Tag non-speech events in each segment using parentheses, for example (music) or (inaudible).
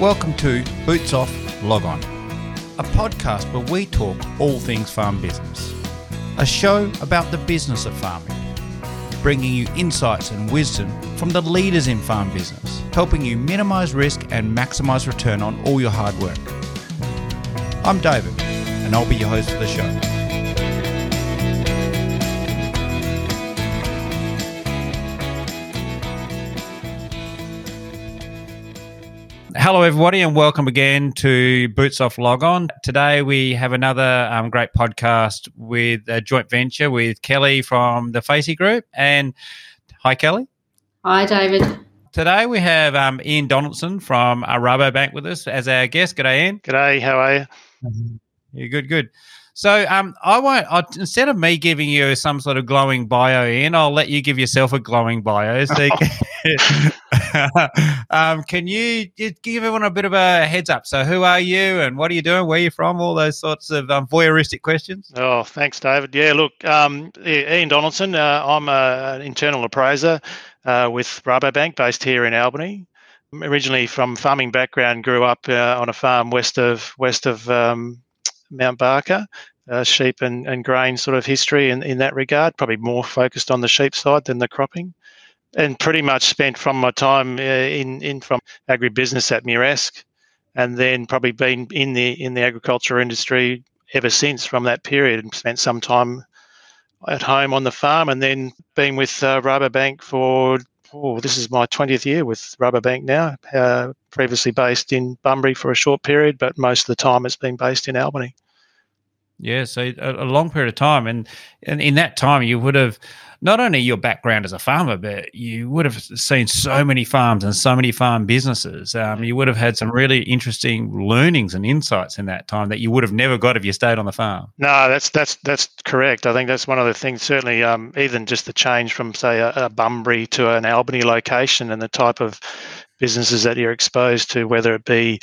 Welcome to Boots Off Log On, a podcast where we talk all things farm business. A show about the business of farming, bringing you insights and wisdom from the leaders in farm business, helping you minimize risk and maximize return on all your hard work. I'm David, and I'll be your host for the show. Hello, everybody, and welcome again to Boots Off Log On. Today, we have another um, great podcast with a joint venture with Kelly from the Facey Group. And hi, Kelly. Hi, David. Today, we have um, Ian Donaldson from Rabobank with us as our guest. G'day, Ian. G'day, how are you? Yeah, good, good. So, um, I won't. I, instead of me giving you some sort of glowing bio, Ian, I'll let you give yourself a glowing bio. So, (laughs) (laughs) (laughs) um, can you give everyone a bit of a heads up? So, who are you, and what are you doing? Where are you from? All those sorts of um, voyeuristic questions. Oh, thanks, David. Yeah, look, um, Ian Donaldson. Uh, I'm a, an internal appraiser uh, with Rabobank, based here in Albany. Originally from farming background, grew up uh, on a farm west of west of um, Mount Barker, uh, sheep and, and grain sort of history in, in that regard, probably more focused on the sheep side than the cropping. And pretty much spent from my time uh, in, in from agribusiness at Muresk, and then probably been in the in the agriculture industry ever since from that period and spent some time at home on the farm and then been with uh, Rabobank for oh, this is my 20th year with Rabobank now. Uh, previously based in Bunbury for a short period, but most of the time it's been based in Albany. Yeah, so a, a long period of time, and, and in that time you would have not only your background as a farmer, but you would have seen so many farms and so many farm businesses. Um, you would have had some really interesting learnings and insights in that time that you would have never got if you stayed on the farm. No, that's that's that's correct. I think that's one of the things. Certainly, um, even just the change from say a, a Bunbury to an Albany location and the type of businesses that you're exposed to, whether it be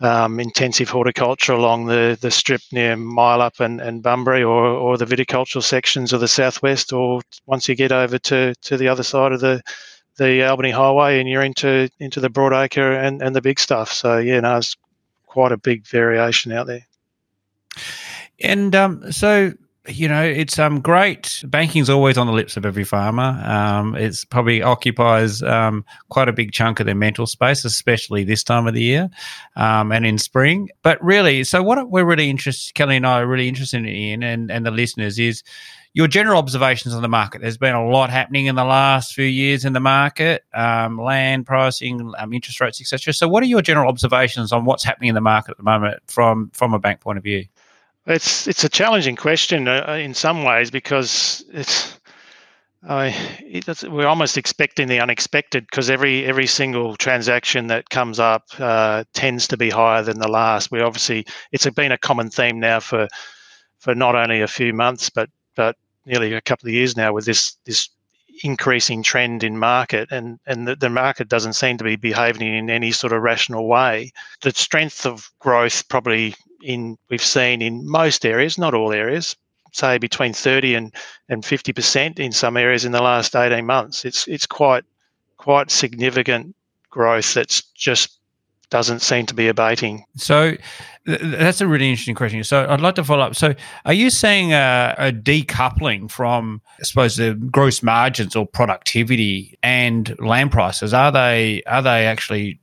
um, intensive horticulture along the, the strip near Up and, and Bunbury or, or the viticultural sections of the southwest, or once you get over to, to the other side of the the Albany Highway and you're into into the Broadacre and, and the big stuff. So yeah, no, it's quite a big variation out there. And um, so you know, it's um great. Banking's always on the lips of every farmer. Um, it's probably occupies um, quite a big chunk of their mental space, especially this time of the year um, and in spring. But really, so what we're really interested, Kelly and I are really interested in, and and the listeners is your general observations on the market. There's been a lot happening in the last few years in the market, um, land pricing, um, interest rates, etc. So, what are your general observations on what's happening in the market at the moment from from a bank point of view? It's it's a challenging question uh, in some ways because it's I we're almost expecting the unexpected because every every single transaction that comes up uh, tends to be higher than the last. We obviously it's been a common theme now for for not only a few months but but nearly a couple of years now with this this increasing trend in market and and the, the market doesn't seem to be behaving in any sort of rational way. The strength of growth probably in we've seen in most areas, not all areas, say between 30 and, and 50% in some areas in the last 18 months. It's it's quite quite significant growth that's just doesn't seem to be abating. So th- that's a really interesting question. So I'd like to follow up. So are you seeing a, a, decoupling from, I suppose, the gross margins or productivity and land prices? Are they are they actually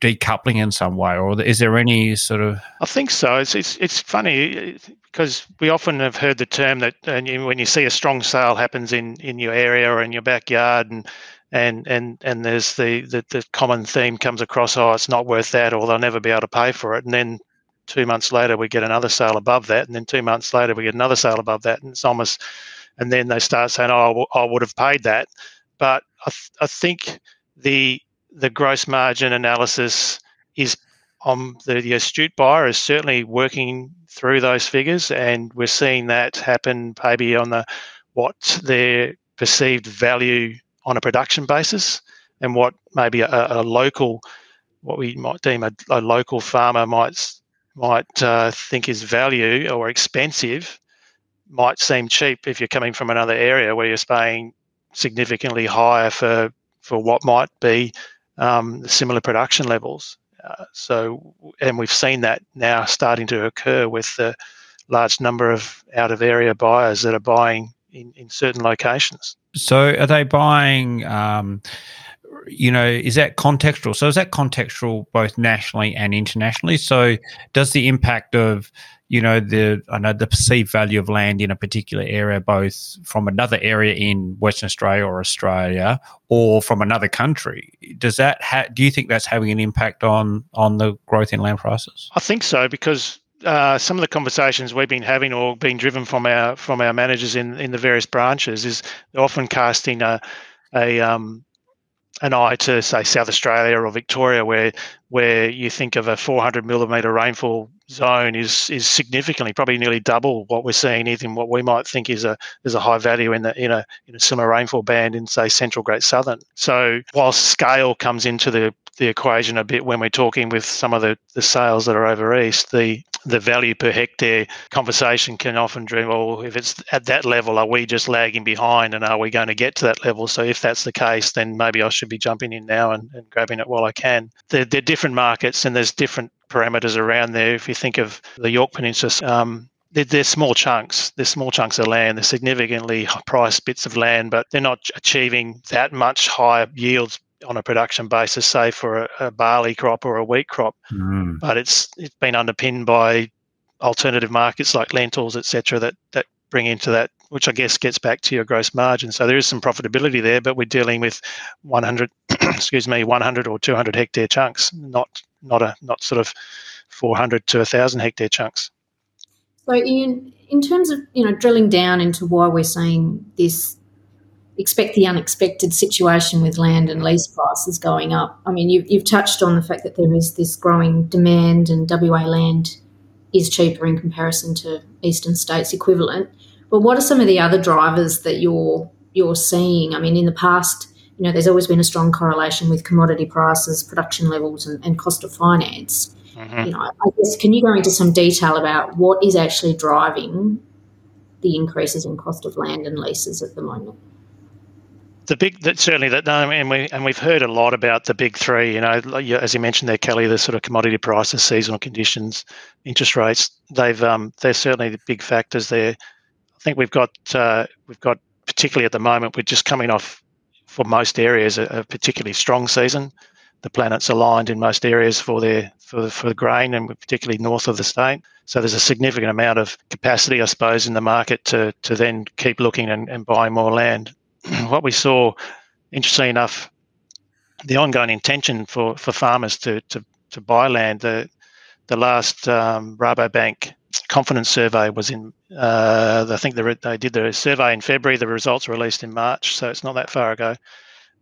decoupling in some way, or is there any sort of? I think so. It's it's, it's funny because we often have heard the term that and when you see a strong sale happens in, in your area or in your backyard, and and and and there's the, the the common theme comes across. Oh, it's not worth that, or they'll never be able to pay for it, and then two months later we get another sale above that, and then two months later we get another sale above that, and it's almost, and then they start saying, "Oh, I would have paid that," but I, th- I think the the gross margin analysis is on the, the astute buyer is certainly working through those figures, and we're seeing that happen maybe on the what their perceived value on a production basis, and what maybe a, a local, what we might deem a, a local farmer might might uh, think is value or expensive, might seem cheap if you're coming from another area where you're paying significantly higher for for what might be um, similar production levels. Uh, so, and we've seen that now starting to occur with the large number of out of area buyers that are buying in, in certain locations. So, are they buying? Um, you know, is that contextual? So, is that contextual both nationally and internationally? So, does the impact of you know the I know the perceived value of land in a particular area, both from another area in Western Australia or Australia, or from another country. Does that ha- do you think that's having an impact on on the growth in land prices? I think so because uh, some of the conversations we've been having or being driven from our from our managers in in the various branches is often casting a a um, an eye to say South Australia or Victoria, where where you think of a 400 millimeter rainfall zone is is significantly, probably nearly double what we're seeing, even what we might think is a is a high value in the in a in a similar rainfall band in say Central Great Southern. So while scale comes into the the equation a bit when we're talking with some of the, the sales that are over east, the the value per hectare conversation can often dream, well, if it's at that level, are we just lagging behind and are we going to get to that level? So if that's the case, then maybe I should be jumping in now and, and grabbing it while I can. They're, they're different markets and there's different parameters around there. If you think of the Yorke Peninsula, um, they're, they're, small chunks. They're small chunks of land. They're significantly priced bits of land, but they're not achieving that much higher yields on a production basis, say for a, a barley crop or a wheat crop. Mm. But it's it's been underpinned by alternative markets like lentils, etc., that that bring into that, which I guess gets back to your gross margin. So there is some profitability there, but we're dealing with 100, (clears throat) excuse me, 100 or 200 hectare chunks, not not a not sort of 400 to 1,000 hectare chunks. So, Ian, in terms of you know drilling down into why we're seeing this expect the unexpected situation with land and lease prices going up. I mean, you've, you've touched on the fact that there is this growing demand and WA land is cheaper in comparison to eastern states equivalent. But what are some of the other drivers that you're you're seeing? I mean, in the past, you know, there's always been a strong correlation with commodity prices, production levels, and, and cost of finance. Mm-hmm. You know, I guess can you go into some detail about what is actually driving the increases in cost of land and leases at the moment? The big that certainly that and we and we've heard a lot about the big three. You know, as you mentioned there, Kelly, the sort of commodity prices, seasonal conditions, interest rates. They've um, they're certainly the big factors there. I think we've got uh, we've got particularly at the moment we're just coming off for most areas a, a particularly strong season. The planets aligned in most areas for their for the, for the grain and particularly north of the state. So there's a significant amount of capacity, I suppose, in the market to to then keep looking and, and buying more land. (clears throat) what we saw, interestingly enough, the ongoing intention for, for farmers to, to, to buy land. The, the last um, Rabobank confidence survey was in, uh, I think they, they did the survey in February. The results were released in March, so it's not that far ago.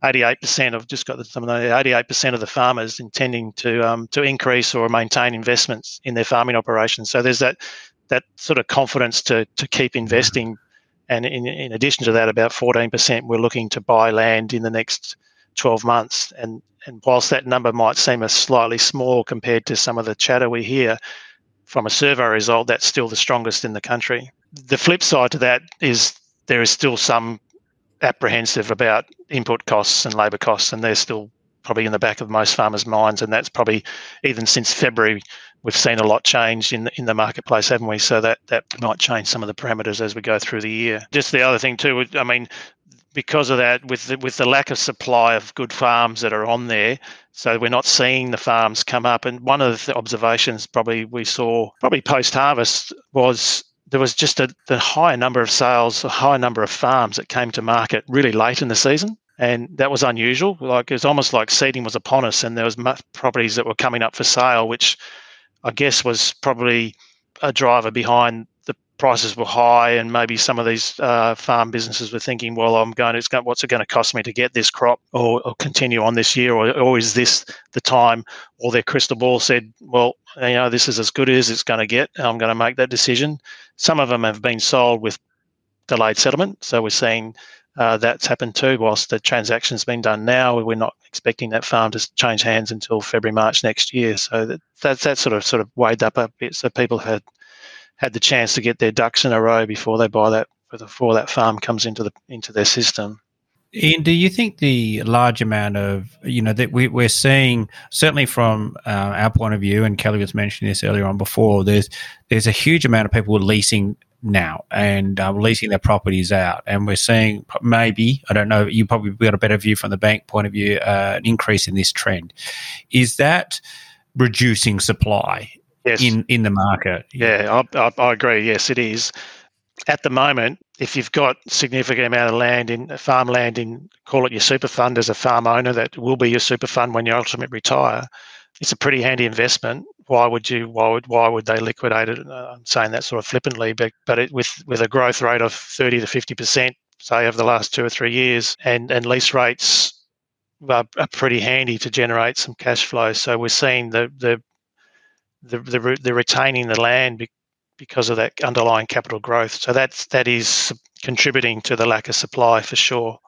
88% of just got the, some of the 88% of the farmers intending to um, to increase or maintain investments in their farming operations. So there's that that sort of confidence to to keep investing and in, in addition to that, about 14% we're looking to buy land in the next 12 months. And, and whilst that number might seem a slightly small compared to some of the chatter we hear from a survey result, that's still the strongest in the country. The flip side to that is there is still some apprehensive about input costs and labour costs, and they're still probably in the back of most farmers' minds. And that's probably even since February we've seen a lot change in the, in the marketplace, haven't we? So that that might change some of the parameters as we go through the year. Just the other thing too, I mean, because of that, with the, with the lack of supply of good farms that are on there, so we're not seeing the farms come up. And one of the observations probably we saw probably post harvest was there was just a the higher number of sales, a higher number of farms that came to market really late in the season and that was unusual. Like it was almost like seeding was upon us, and there was properties that were coming up for sale, which I guess was probably a driver behind the prices were high, and maybe some of these uh, farm businesses were thinking, well, I'm going, it's going, what's it going to cost me to get this crop or, or continue on this year, or, or is this the time? Or their crystal ball said, well, you know, this is as good as it's going to get. I'm going to make that decision. Some of them have been sold with delayed settlement, so we're seeing uh, that's happened too. Whilst the transaction's been done now, we're not expecting that farm to change hands until February, March next year. So that that, that sort of sort of weighed up a bit. So people had had the chance to get their ducks in a row before they buy that before that farm comes into the into their system. Ian, do you think the large amount of, you know, that we, we're seeing, certainly from uh, our point of view, and Kelly was mentioning this earlier on before, there's there's a huge amount of people leasing now and uh, leasing their properties out. And we're seeing maybe, I don't know, you probably got a better view from the bank point of view, uh, an increase in this trend. Is that reducing supply yes. in, in the market? Yeah, I, I, I agree. Yes, it is. At the moment, if you've got significant amount of land in farmland in call it your super fund as a farm owner that will be your super fund when you ultimately retire it's a pretty handy investment why would you why would why would they liquidate it uh, i'm saying that sort of flippantly but but it, with with a growth rate of 30 to 50 percent say over the last two or three years and and lease rates are, are pretty handy to generate some cash flow so we're seeing the the the, the, the retaining the land because of that underlying capital growth. So that's that is contributing to the lack of supply for sure.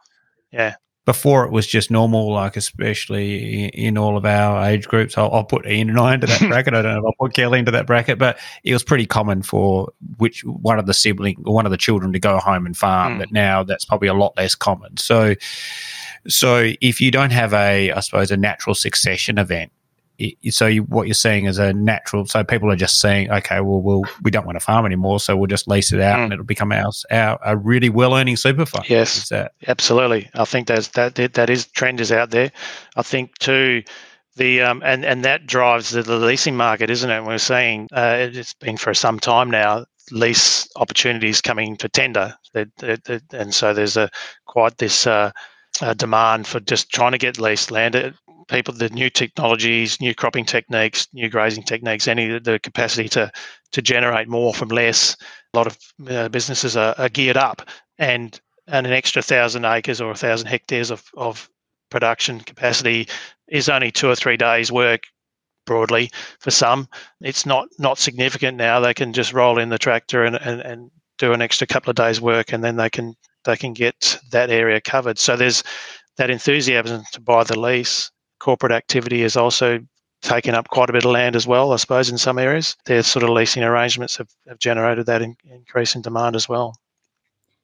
Yeah. Before it was just normal, like especially in all of our age groups. I'll, I'll put Ian and I into that (laughs) bracket. I don't know if I'll put Kelly into that bracket, but it was pretty common for which one of the sibling one of the children to go home and farm. Mm. But now that's probably a lot less common. So, so if you don't have a, I suppose, a natural succession event, so you, what you're seeing is a natural. So people are just saying, okay, well, we'll we don't want to farm anymore, so we'll just lease it out, mm. and it'll become our our a really well earning super fund. Yes, absolutely. I think there's that that is trend is out there. I think too. The um, and and that drives the, the leasing market, isn't it? We're seeing uh, it's been for some time now. Lease opportunities coming to tender, they're, they're, they're, and so there's a quite this uh, uh, demand for just trying to get leased land people the new technologies, new cropping techniques, new grazing techniques, any the capacity to to generate more from less. A lot of uh, businesses are, are, geared up, and and an extra thousand acres or a thousand hectares of, of production capacity is only two or three days' work broadly for some. It's not not significant now. They can just roll in the tractor and, and, and do an extra couple of days' work, and then they can they can get that area covered. So there's that enthusiasm to buy the lease corporate activity has also taken up quite a bit of land as well, I suppose, in some areas. Their sort of leasing arrangements have, have generated that in, increase in demand as well.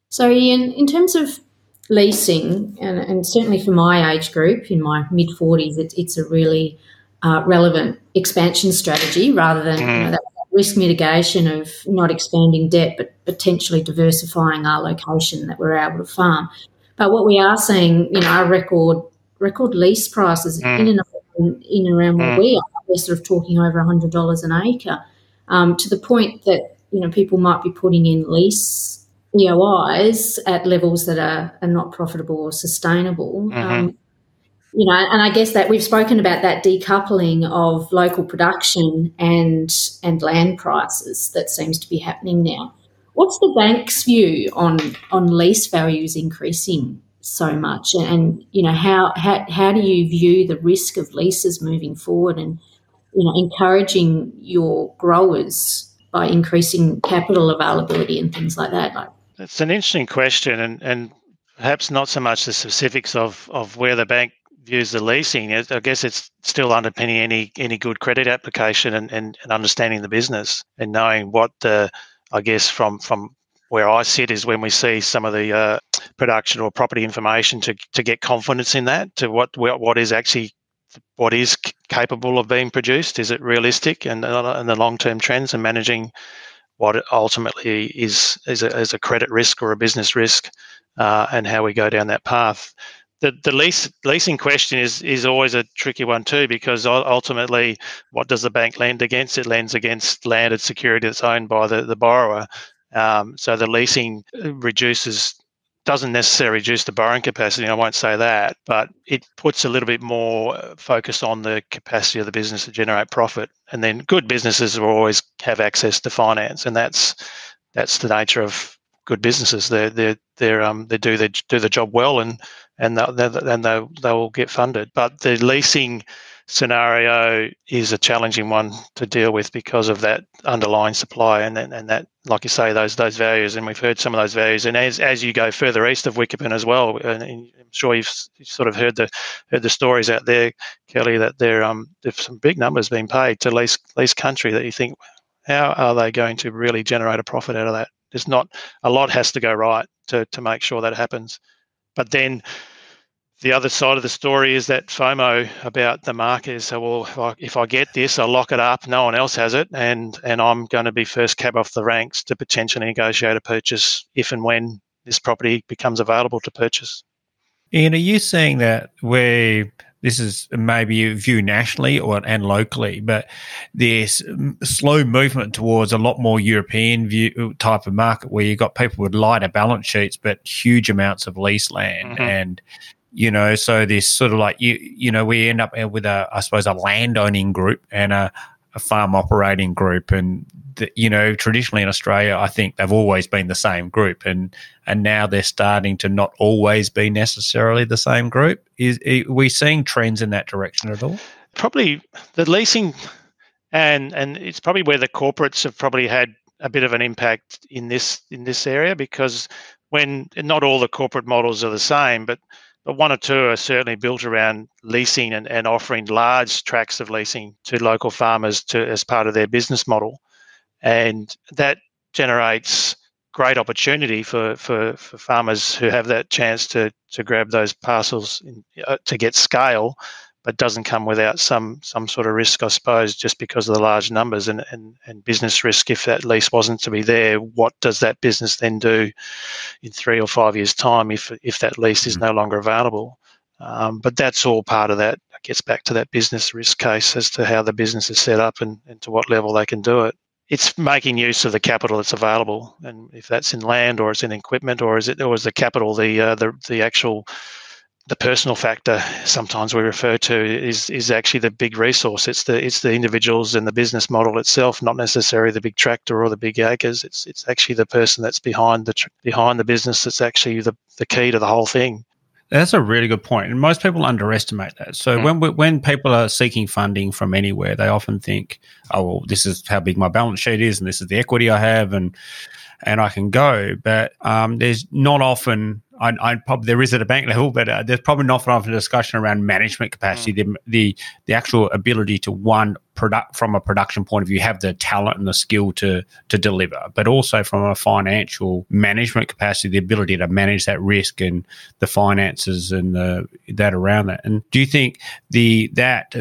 So, Ian, in terms of leasing, and, and certainly for my age group, in my mid 40s, it, it's a really uh, relevant expansion strategy rather than mm. you know, mm. that risk mitigation of not expanding debt but potentially diversifying our location that we're able to farm. But what we are seeing, you know, our record record lease prices mm. in and in, in and around where mm. we are. We're sort of talking over hundred dollars an acre, um, to the point that you know people might be putting in lease EOIs at levels that are, are not profitable or sustainable. Mm-hmm. Um, you know, and I guess that we've spoken about that decoupling of local production and and land prices that seems to be happening now. What's the bank's view on on lease values increasing so much. And you know how, how how do you view the risk of leases moving forward and you know encouraging your growers by increasing capital availability and things like that? Like it's an interesting question and and perhaps not so much the specifics of of where the bank views the leasing. I guess it's still underpinning any any good credit application and, and, and understanding the business and knowing what the i guess from from where I sit is when we see some of the uh, production or property information to, to get confidence in that to what what is actually what is capable of being produced. Is it realistic and and the long term trends and managing what ultimately is is a, is a credit risk or a business risk uh, and how we go down that path. The, the lease leasing question is is always a tricky one too because ultimately what does the bank lend against it lends against landed security that's owned by the, the borrower um, so the leasing reduces doesn't necessarily reduce the borrowing capacity. I won't say that, but it puts a little bit more focus on the capacity of the business to generate profit. And then good businesses will always have access to finance, and that's that's the nature of good businesses. They they they um they do they do the job well, and and they and they they will get funded. But the leasing scenario is a challenging one to deal with because of that underlying supply and and that like you say those those values. And we've heard some of those values. And as as you go further east of Wickepin as well and I'm sure you've, you've sort of heard the heard the stories out there Kelly that there um there's some big numbers being paid to lease lease country that you think how are they going to really generate a profit out of that? There's not a lot has to go right to to make sure that happens. But then the other side of the story is that FOMO about the market is so well if I, if I, get this I'll lock it up no one else has it and and I'm going to be first cab off the ranks to potentially negotiate a purchase if and when this property becomes available to purchase. Ian, are you seeing that where this is maybe a view nationally or and locally, but there's slow movement towards a lot more European view type of market where you've got people with lighter balance sheets but huge amounts of lease land mm-hmm. and you know so this sort of like you you know we end up with a i suppose a land owning group and a, a farm operating group. And the, you know traditionally in australia i think they've always been the same group. And and now they're starting to not always be necessarily the same group. Is are we seeing trends in that direction at all? Probably the leasing and and it's probably where the corporates have probably had a bit of an impact in this in this area because when not all the corporate models are the same but but one or two are certainly built around leasing and, and offering large tracts of leasing to local farmers to as part of their business model. And that generates great opportunity for, for, for farmers who have that chance to, to grab those parcels in, uh, to get scale but doesn't come without some some sort of risk, I suppose, just because of the large numbers and, and, and business risk. If that lease wasn't to be there, what does that business then do in three or five years' time if if that lease is mm. no longer available? Um, but that's all part of that. It gets back to that business risk case as to how the business is set up and, and to what level they can do it. It's making use of the capital that's available, and if that's in land or it's in equipment or is it or is the capital the uh, the the actual the personal factor sometimes we refer to is is actually the big resource. It's the it's the individuals and the business model itself, not necessarily the big tractor or the big acres. It's it's actually the person that's behind the behind the business that's actually the, the key to the whole thing. That's a really good point, and most people underestimate that. So mm. when we, when people are seeking funding from anywhere, they often think, "Oh, well, this is how big my balance sheet is, and this is the equity I have, and and I can go." But um, there's not often I, I probably there is at a bank level, but uh, there's probably not enough discussion around management capacity, mm. the, the the actual ability to one product from a production point of view have the talent and the skill to to deliver, but also from a financial management capacity, the ability to manage that risk and the finances and the that around that. And do you think the that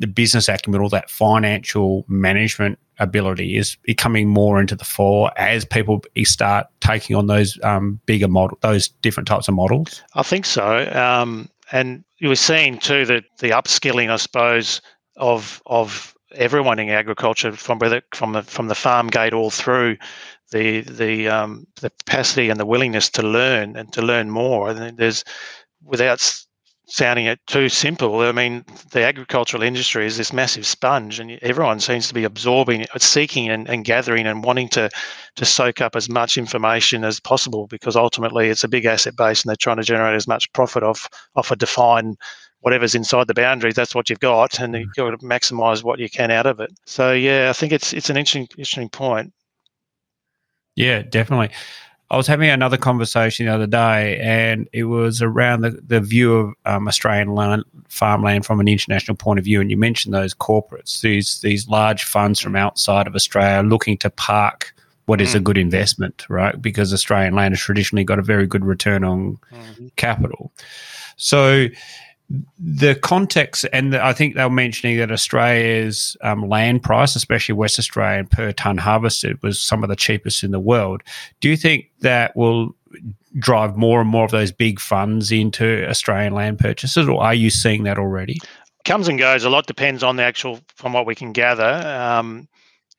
the business acumen, all that financial management ability is becoming more into the fore as people start taking on those um, bigger model, those different types of models? I think so. Um, and you were seeing too that the upskilling, I suppose, of of everyone in agriculture from whether from the from the farm gate all through the the um, the capacity and the willingness to learn and to learn more. And there's without sounding it too simple. I mean, the agricultural industry is this massive sponge, and everyone seems to be absorbing, seeking, and, and, gathering and wanting to to soak up as much information as possible because ultimately it's a big asset base, and they're trying to generate as much profit off off a defined whatever's inside the boundaries. That's what you've got, and you've mm. got to maximise what you can out of it. So yeah, I think it's it's an interesting interesting point. Yeah, definitely. I was having another conversation the other day, and it was around the, the view of um, Australian land, farmland from an international point of view. And you mentioned those corporates, these these large funds from outside of Australia looking to park what is mm. a good investment, right? Because Australian land has traditionally got a very good return on mm-hmm. capital. So the context, and the, I think they were mentioning that Australia's um, land price, especially West Australian per ton harvested, was some of the cheapest in the world. Do you think that will drive more and more of those big funds into Australian land purchases, or are you seeing that already? Comes and goes. A lot depends on the actual, from what we can gather, um,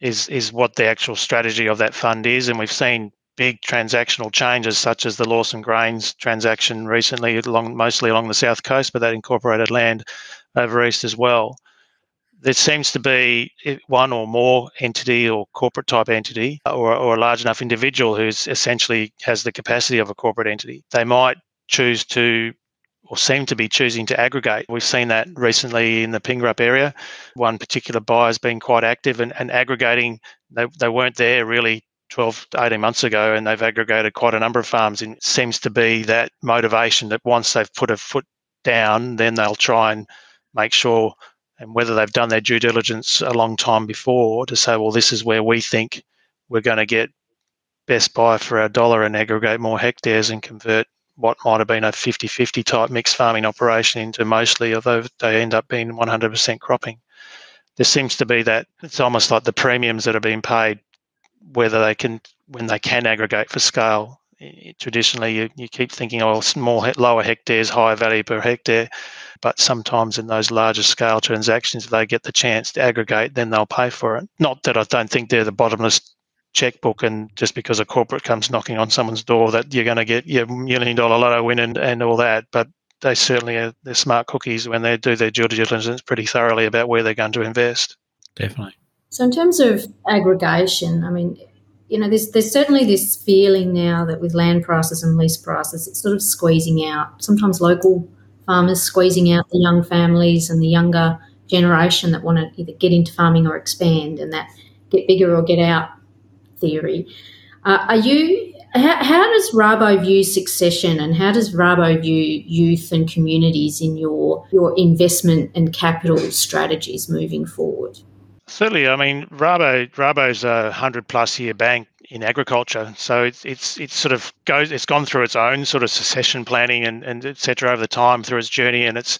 is is what the actual strategy of that fund is, and we've seen big transactional changes, such as the Lawson Grains transaction recently, along mostly along the south coast, but that incorporated land over east as well. There seems to be one or more entity or corporate type entity or, or a large enough individual who's essentially has the capacity of a corporate entity. They might choose to or seem to be choosing to aggregate. We've seen that recently in the Pingrup area. One particular buyer's been quite active and, and aggregating. They, they weren't there really 12 to 18 months ago and they've aggregated quite a number of farms and it seems to be that motivation that once they've put a foot down then they'll try and make sure and whether they've done their due diligence a long time before to say well this is where we think we're going to get best buy for our dollar and aggregate more hectares and convert what might have been a 50-50 type mixed farming operation into mostly, although they end up being 100% cropping. There seems to be that it's almost like the premiums that are being paid, whether they can when they can aggregate for scale. Traditionally, you, you keep thinking, oh, small, lower hectares, higher value per hectare. But sometimes in those larger scale transactions, if they get the chance to aggregate, then they'll pay for it. Not that I don't think they're the bottomless checkbook and just because a corporate comes knocking on someone's door that you're going to get your million dollar lotto win and, and all that but they certainly are they're smart cookies when they do their due diligence pretty thoroughly about where they're going to invest definitely so in terms of aggregation i mean you know there's there's certainly this feeling now that with land prices and lease prices it's sort of squeezing out sometimes local farmers squeezing out the young families and the younger generation that want to either get into farming or expand and that get bigger or get out theory. Uh, are you? How, how does Rabo view succession, and how does Rabo view youth and communities in your your investment and capital strategies moving forward? Certainly, I mean Rabo Rabo's a hundred plus year bank in agriculture, so it's it's it's sort of goes it's gone through its own sort of succession planning and and etc. over the time through its journey, and it's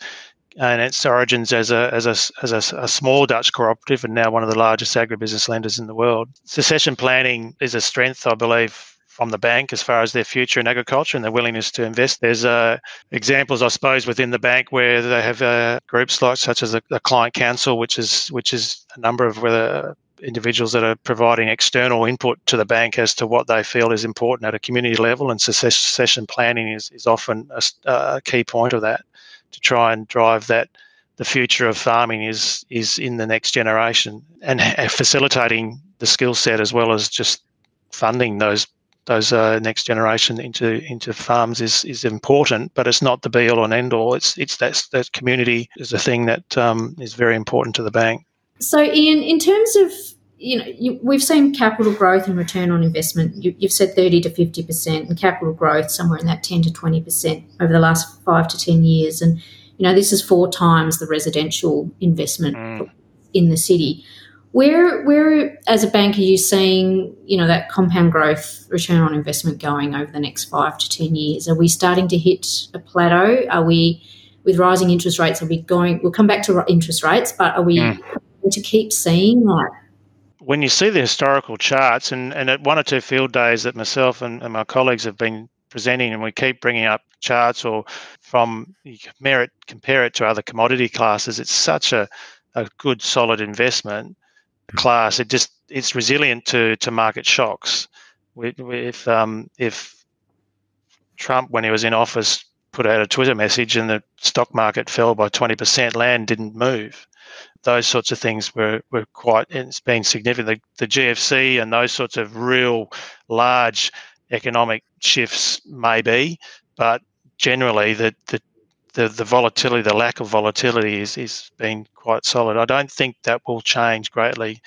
and its origins as a as a as a, a, small Dutch cooperative and now one of the largest agribusiness lenders in the world. Succession planning is a strength, I believe, from the bank as far as their future in agriculture and their willingness to invest. There's uh, examples, I suppose, within the bank where they have uh, groups like such as a, a, client council, which is which is a number of uh, individuals that are providing external input to the bank as to what they feel is important at a community level, and succession planning is, is often a, a key point of that to try and drive that the future of farming is is in the next generation and (laughs) facilitating the skill set as well as just funding those those uh, next generation into into farms is is important, but it's not the be all and end all. It's it's that that community is a thing that um, is very important to the bank. So, Ian, in terms of you know, you, we've seen capital growth and return on investment. You, have said 30 to 50%, and capital growth somewhere in that 10 to 20% over the last five to 10 years. And, you know, this is four times the residential investment mm. in the city. Where, where, as a bank, are you seeing, you know, that compound growth return on investment going over the next five to 10 years? Are we starting to hit a plateau? Are we, with rising interest rates, are we going, we'll come back to interest rates, but are we mm. going to keep seeing that when you see the historical charts, and, and at one or two field days that myself and, and my colleagues have been presenting, and we keep bringing up charts or from you compare it, compare it to other commodity classes, it's such a, a good solid investment class. It just it's resilient to to market shocks. If um, if Trump, when he was in office, put out a Twitter message and the stock market fell by twenty percent, land didn't move those sorts of things were, were quite it's been significant. The, the GFC and those sorts of real large economic shifts may be, but generally the, the the, the volatility, the lack of volatility is, is been quite solid. I don't think that will change greatly,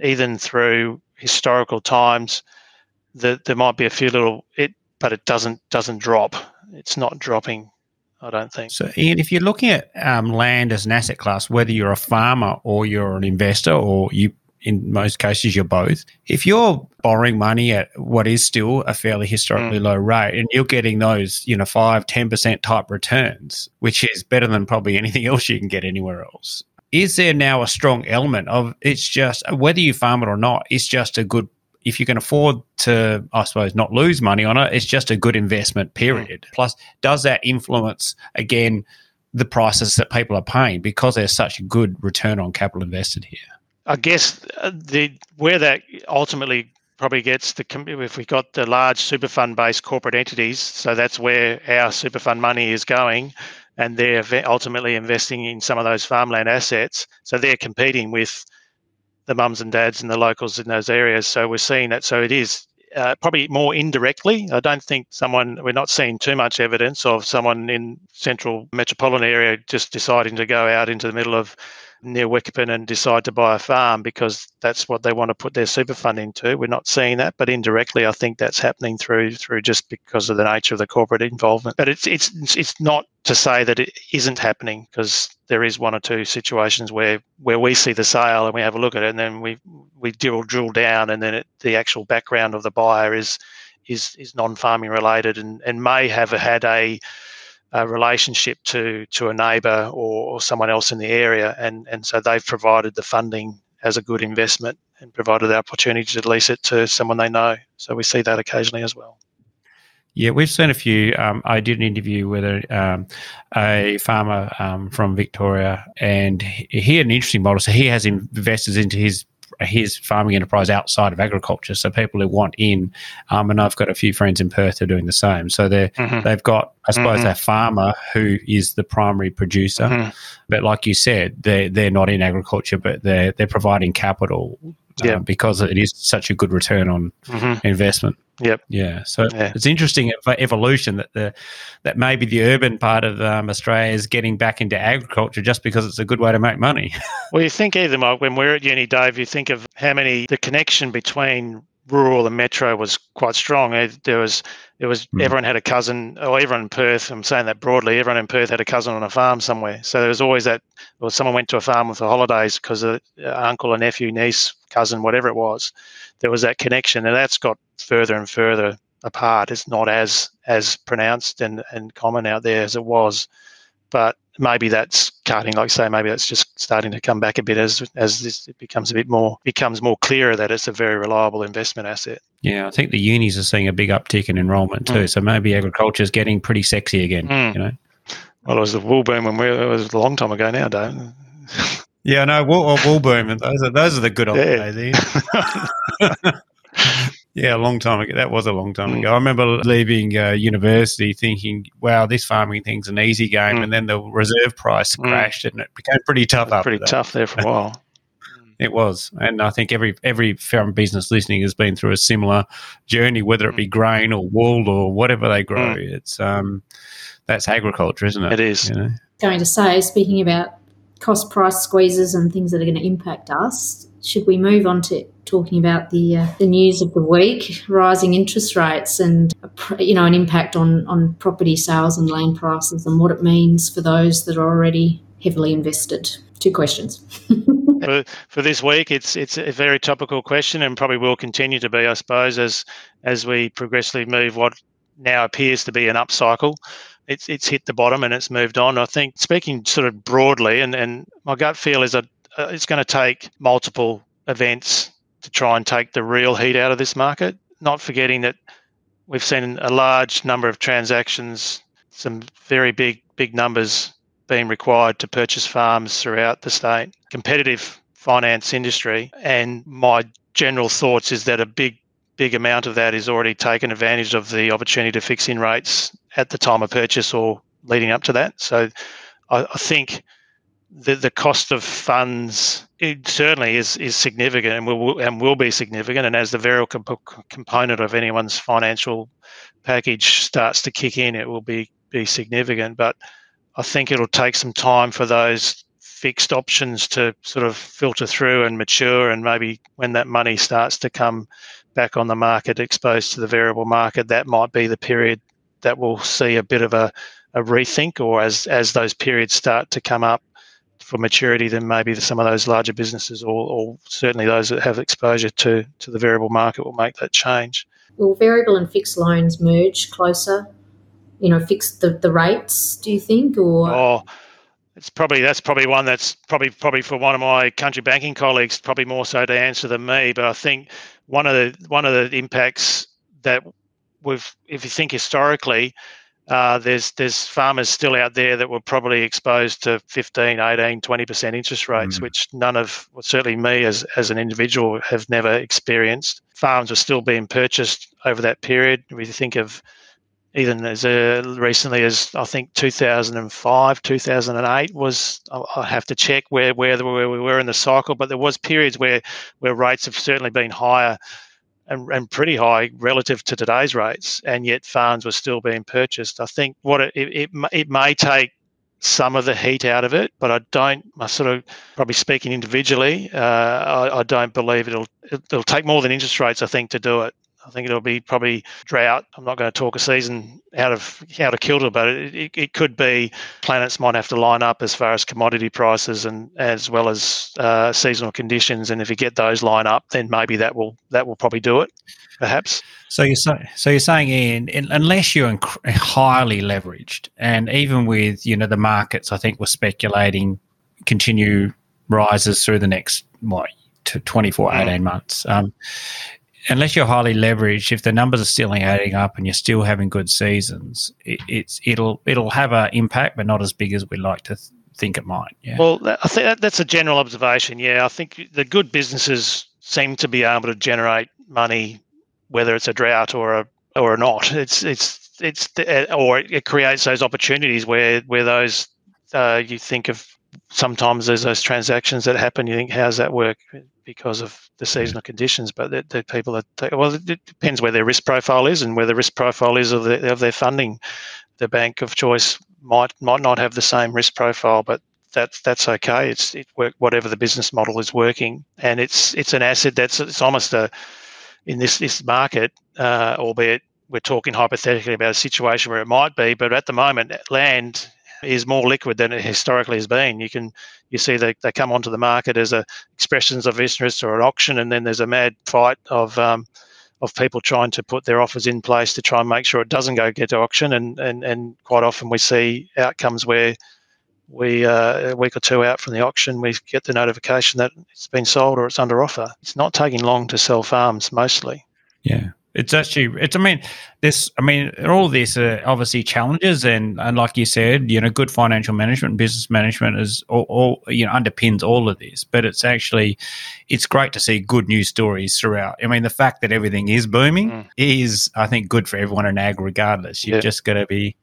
even through historical times. That there might be a few little it, but it doesn't doesn't drop. It's not dropping I don't think. So, Ian, if you're looking at um, land as an asset class, whether you're a farmer or you're an investor, or you, in most cases, you're both, if you're borrowing money at what is still a fairly historically mm. low rate and you're getting those, you know, 5, 10% type returns, which is better than probably anything (laughs) else you can get anywhere else, is there now a strong element of it's just whether you farm it or not, it's just a good if you can afford to, I suppose, not lose money on it, it's just a good investment, period. Mm. Plus, does that influence, again, the prices that people are paying because there's such a good return on capital invested here? I guess uh, the where that ultimately probably gets the if we've got the large super fund based corporate entities, so that's where our super fund money is going, and they're ultimately investing in some of those farmland assets. So they're competing with the mums and dads and the locals in those areas. So we're seeing that. So it is uh, probably more indirectly. I don't think someone, we're not seeing too much evidence of someone in central metropolitan area just deciding to go out into the middle of near Wickepin and decide to buy a farm because that's what they want to put their super fund into. We're not seeing that, but indirectly, I think that's happening through through just because of the nature of the corporate involvement. But it's it's it's not to say that it isn't happening because there is one or two situations where where we see the sale and we have a look at it and then we we drill drill down and then it, the actual background of the buyer is is is non-farming related and, and may have had a, a relationship to to a neighbour or, or someone else in the area, and and so they've provided the funding as a good investment and provided the opportunity to lease it to someone they know. So we see that occasionally as well. Yeah, we've seen a few. Um, I did an interview with a, um, a farmer um, from Victoria, and he had an interesting model. So he has investors into his his farming enterprise outside of agriculture. So people who want in, um, and I've got a few friends in Perth who are doing the same. So they mm-hmm. they've got, I suppose, mm-hmm. a farmer who is the primary producer, mm-hmm. but like you said, they they're not in agriculture, but they're they're providing capital yeah. Um, because it is such a good return on mm-hmm. investment. Yep. Yeah. So yeah. it's interesting for evolution that the that maybe the urban part of um, Australia is getting back into agriculture just because it's a good way to make money. (laughs) well, you think either, Mike, when we're at uni, Dave, you think of how many the connection between rural and metro was quite strong. There was there was mm. everyone had a cousin, or everyone in Perth. I'm saying that broadly. Everyone in Perth had a cousin on a farm somewhere. So there was always that. Or someone went to a farm with the holidays because an uncle, a nephew, niece, cousin, whatever it was. There was that connection, and that's got further and further apart. It's not as as pronounced and, and common out there as it was, but maybe that's cutting. Like say, maybe that's just starting to come back a bit as as this it becomes a bit more becomes more clearer that it's a very reliable investment asset. Yeah, I think the unis are seeing a big uptick in enrolment too. Mm. So maybe agriculture is getting pretty sexy again. Mm. You know. Well, it was the wool boom when we it was a long time ago now, don't. Yeah, no, wool, wool boom. Those are those are the good old yeah. days. (laughs) (laughs) Yeah, a long time ago. That was a long time mm. ago. I remember leaving uh, university thinking, wow, this farming thing's an easy game. Mm. And then the reserve price mm. crashed and it became pretty tough Pretty tough there for a while. (laughs) it was. And I think every every farm business listening has been through a similar journey, whether it be mm. grain or wool or whatever they grow. Mm. It's um that's agriculture, isn't it? It is. You know? Going to say, speaking about cost price squeezes and things that are going to impact us, should we move on to talking about the uh, the news of the week, rising interest rates, and you know an impact on on property sales and land prices, and what it means for those that are already heavily invested? Two questions. (laughs) for, for this week, it's it's a very topical question, and probably will continue to be, I suppose, as as we progressively move what now appears to be an upcycle it's it's hit the bottom and it's moved on. I think speaking sort of broadly, and, and my gut feel is that uh, it's going to take multiple events to try and take the real heat out of this market. Not forgetting that we've seen a large number of transactions, some very big big numbers being required to purchase farms throughout the state. Competitive finance industry, and my general thoughts is that a big big amount of that is already taken advantage of the opportunity to fix in rates at the time of purchase or leading up to that. So I, I think the the cost of funds it certainly is is significant and will and will be significant. And as the variable comp- component of anyone's financial package starts to kick in, it will be be significant. But I think it'll take some time for those fixed options to sort of filter through and mature, and maybe when that money starts to come back on the market, exposed to the variable market, that might be the period that we'll see a bit of a, a rethink, or as as those periods start to come up for maturity, then maybe some of those larger businesses, or, or certainly those that have exposure to to the variable market, will make that change. Will variable and fixed loans merge closer? You know, fix the, the rates. Do you think, or? Oh, it's probably that's probably one that's probably probably for one of my country banking colleagues, probably more so to answer than me. But I think one of the one of the impacts that we've, if you think historically, uh, there's there's farmers still out there that were probably exposed to 15, 18, 20% interest rates, mm. which none of, well, certainly me as, as an individual, have never experienced. Farms were still being purchased over that period. We think of even as uh, recently as I think 2005, 2008 was. I have to check where where, where we were in the cycle, but there was periods where where rates have certainly been higher and, and pretty high relative to today's rates, and yet farms were still being purchased. I think what it, it, it may take some of the heat out of it, but I don't. I sort of probably speaking individually, uh, I, I, don't believe it'll it'll take more than interest rates. I think to do it. I think it'll be probably drought. I'm not going to talk a season out of out of kilter, but it, it, it could be planets might have to line up as far as commodity prices and as well as uh, seasonal conditions. And if you get those line up, then maybe that will that will probably do it, perhaps. So you're so, so you're saying, Ian, unless you're inc- highly leveraged, and even with you know the markets, I think we're speculating continue rises through the next what 24, mm. 18 months. Um, unless you're highly leveraged, if the numbers are still adding up and you're still having good seasons, it, it's it'll it'll have an impact, but not as big as we like to th- think it might. Yeah. Well, I think that's a general observation. Yeah, I think the good businesses seem to be able to generate money, whether it's a drought or a or not. It's it's it's or it creates those opportunities where where those uh, you think of sometimes there's those transactions that happen. You think, how's that work? Because of the seasonal conditions, but the, the people that well, it depends where their risk profile is and where the risk profile is of, the, of their funding. The bank of choice might might not have the same risk profile, but that's that's okay. It's it work whatever the business model is working, and it's it's an asset that's it's almost a in this this market, uh, albeit we're talking hypothetically about a situation where it might be, but at the moment, land is more liquid than it historically has been. You can you see they, they come onto the market as a expressions of interest or an auction, and then there's a mad fight of um, of people trying to put their offers in place to try and make sure it doesn't go get to auction. And and, and quite often we see outcomes where we uh, a week or two out from the auction, we get the notification that it's been sold or it's under offer. It's not taking long to sell farms mostly. Yeah. It's actually, it's, I mean, this, I mean, all this are obviously challenges. And, and like you said, you know, good financial management, business management is all, all, you know, underpins all of this. But it's actually, it's great to see good news stories throughout. I mean, the fact that everything is booming mm. is, I think, good for everyone in ag, regardless. You've yeah. just got to be,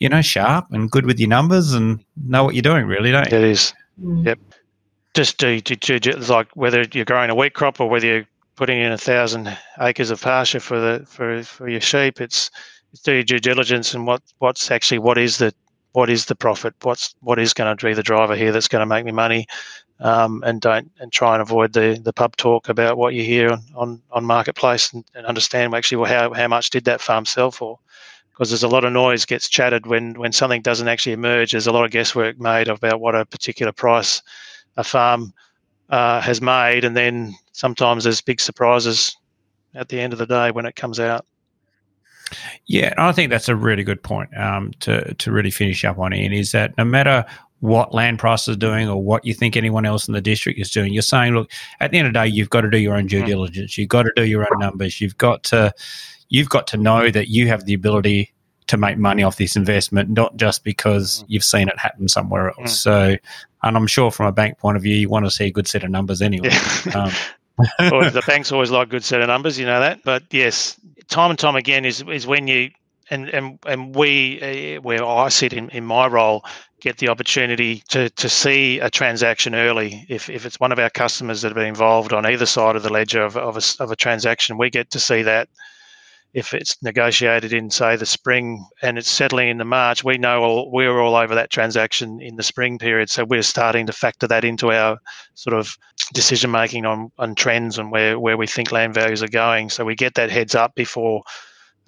you know, sharp and good with your numbers and know what you're doing, really, don't you? It is. Mm. Yep just do, do, do, like whether you're growing a wheat crop or whether you're putting in a thousand acres of pasture for the for, for your sheep. It's, it's do your due diligence and what what's actually what is the what is the profit? What's what is going to be the driver here that's going to make me money? Um, and don't and try and avoid the the pub talk about what you hear on on, on marketplace and, and understand actually well, how how much did that farm sell for? Because there's a lot of noise gets chatted when when something doesn't actually emerge. There's a lot of guesswork made about what a particular price a farm uh, has made, and then sometimes there's big surprises at the end of the day when it comes out. Yeah, I think that's a really good point um, to to really finish up on. Ian is that no matter what land price is doing or what you think anyone else in the district is doing, you're saying, look, at the end of the day, you've got to do your own due mm. diligence. You've got to do your own numbers. You've got to you've got to know that you have the ability to make money off this investment, not just because mm. you've seen it happen somewhere else. Mm. So, and I'm sure from a bank point of view, you want to see a good set of numbers anyway. Yeah. Um, (laughs) the (laughs) banks always like good set of numbers, you know that. But yes, time and time again is is when you and and and we uh, where I sit in, in my role get the opportunity to to see a transaction early. If if it's one of our customers that have been involved on either side of the ledger of of a, of a transaction, we get to see that if it's negotiated in say the spring and it's settling in the March, we know all, we're all over that transaction in the spring period. So we're starting to factor that into our sort of decision making on, on trends and where, where we think land values are going. So we get that heads up before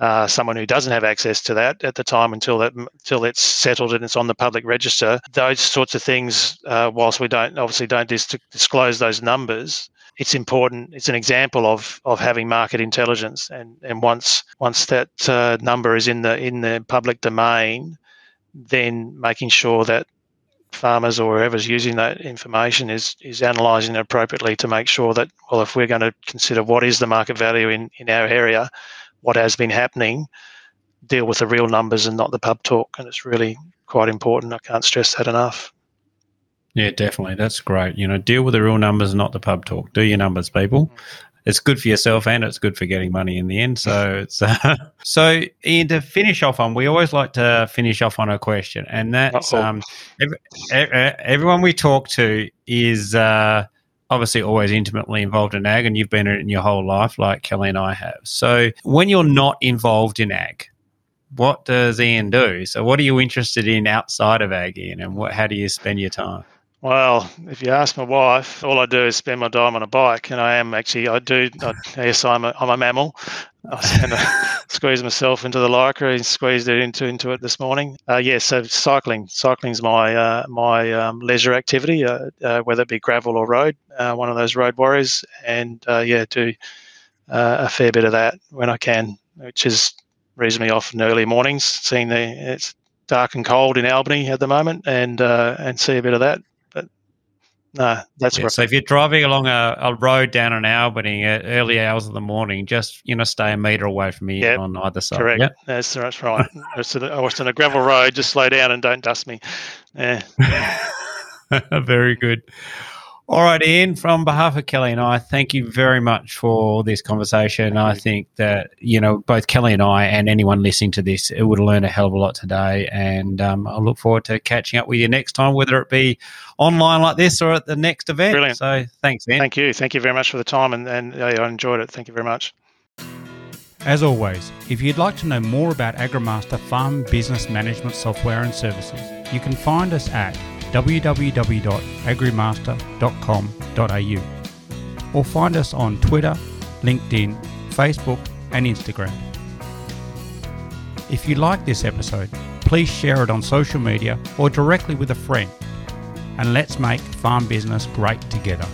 uh, someone who doesn't have access to that at the time until that until it's settled and it's on the public register. Those sorts of things, uh, whilst we don't obviously don't dis- disclose those numbers, it's important. It's an example of of having market intelligence, and and once once that uh, number is in the in the public domain, then making sure that farmers or whoever's using that information is is analysing it appropriately to make sure that well, if we're going to consider what is the market value in in our area, what has been happening, deal with the real numbers and not the pub talk, and it's really quite important. I can't stress that enough. Yeah, definitely. That's great. You know, deal with the real numbers, not the pub talk. Do your numbers, people. Mm-hmm. It's good for yourself and it's good for getting money in the end. So (laughs) it's uh, (laughs) so. Ian, to finish off on, we always like to finish off on a question, and that's um, every, everyone we talk to is uh, obviously always intimately involved in ag, and you've been in it in your whole life, like Kelly and I have. So when you're not involved in ag, what does Ian do? So what are you interested in outside of ag, Ian, and what, how do you spend your time? Well, if you ask my wife, all I do is spend my time on a bike, and I am actually I do. I, yes, I'm a, I'm a MAMIL. I spend a, (laughs) squeeze myself into the lycra and squeezed it into into it this morning. Uh, yeah, so cycling, cycling's my uh, my um, leisure activity, uh, uh whether it be gravel or road. Uh, one of those road warriors, and uh, yeah, do a fair bit of that when I can, which is reasonably often early mornings. Seeing the it's dark and cold in Albany at the moment, and and see a bit of that no, that's yeah, right. So if you're driving along a, a road down in Albany at early hours of the morning, just you know stay a meter away from me yep, on either side. Correct. Yep. That's, that's right. I was on a gravel road. Just slow down and don't dust me. Yeah. (laughs) Very good. All right, Ian, from behalf of Kelly and I, thank you very much for this conversation. I think that, you know, both Kelly and I and anyone listening to this it would learn a hell of a lot today. And um, I look forward to catching up with you next time, whether it be online like this or at the next event. Brilliant. So thanks, Ian. Thank you. Thank you very much for the time. And, and I enjoyed it. Thank you very much. As always, if you'd like to know more about AgriMaster farm business management software and services, you can find us at www.agrimaster.com.au or find us on Twitter, LinkedIn, Facebook, and Instagram. If you like this episode, please share it on social media or directly with a friend. And let's make farm business great together.